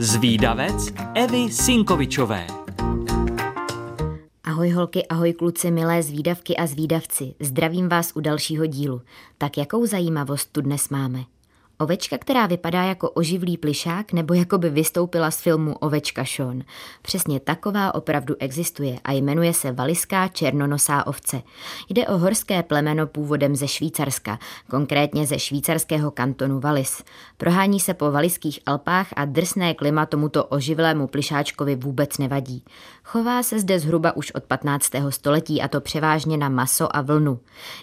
Zvídavec Evy Sinkovičové. Ahoj holky, ahoj kluci, milé zvídavky a zvídavci. Zdravím vás u dalšího dílu. Tak jakou zajímavost tu dnes máme? Ovečka, která vypadá jako oživlý plišák nebo jako by vystoupila z filmu Ovečka Sean. Přesně taková opravdu existuje a jmenuje se valiská černonosá ovce. Jde o horské plemeno původem ze Švýcarska, konkrétně ze švýcarského kantonu Valis. Prohání se po valiských Alpách a drsné klima tomuto oživlému plišáčkovi vůbec nevadí. Chová se zde zhruba už od 15. století a to převážně na maso a vlnu.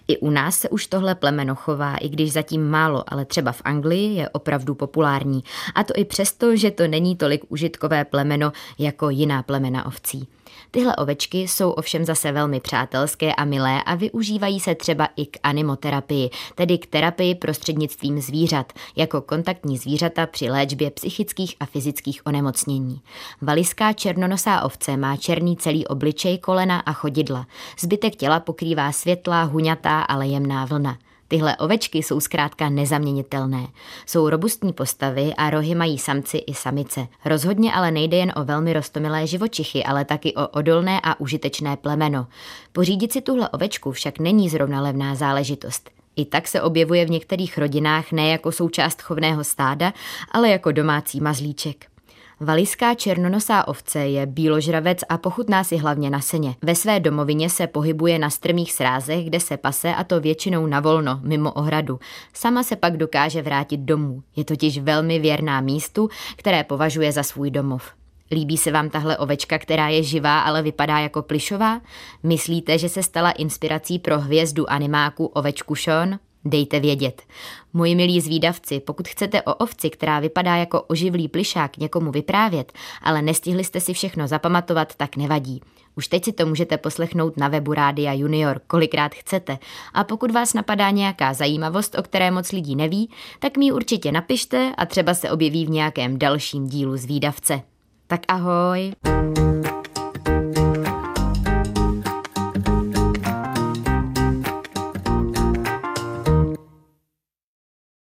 I u nás se už tohle plemeno chová, i když zatím málo, ale třeba v Anglii Anglii je opravdu populární. A to i přesto, že to není tolik užitkové plemeno jako jiná plemena ovcí. Tyhle ovečky jsou ovšem zase velmi přátelské a milé a využívají se třeba i k animoterapii, tedy k terapii prostřednictvím zvířat, jako kontaktní zvířata při léčbě psychických a fyzických onemocnění. Valiská černonosá ovce má černý celý obličej, kolena a chodidla. Zbytek těla pokrývá světlá, huňatá, ale jemná vlna. Tyhle ovečky jsou zkrátka nezaměnitelné. Jsou robustní postavy a rohy mají samci i samice. Rozhodně ale nejde jen o velmi rostomilé živočichy, ale taky o odolné a užitečné plemeno. Pořídit si tuhle ovečku však není zrovna levná záležitost. I tak se objevuje v některých rodinách ne jako součást chovného stáda, ale jako domácí mazlíček. Valiská černonosá ovce je bíložravec a pochutná si hlavně na seně. Ve své domovině se pohybuje na strmých srázech, kde se pase a to většinou na volno, mimo ohradu. Sama se pak dokáže vrátit domů. Je totiž velmi věrná místu, které považuje za svůj domov. Líbí se vám tahle ovečka, která je živá, ale vypadá jako plišová? Myslíte, že se stala inspirací pro hvězdu animáku ovečku Sean? Dejte vědět. Moji milí zvídavci, pokud chcete o ovci, která vypadá jako oživlý plišák, někomu vyprávět, ale nestihli jste si všechno zapamatovat, tak nevadí. Už teď si to můžete poslechnout na webu Rádia Junior, kolikrát chcete. A pokud vás napadá nějaká zajímavost, o které moc lidí neví, tak mi určitě napište a třeba se objeví v nějakém dalším dílu zvídavce. Tak ahoj!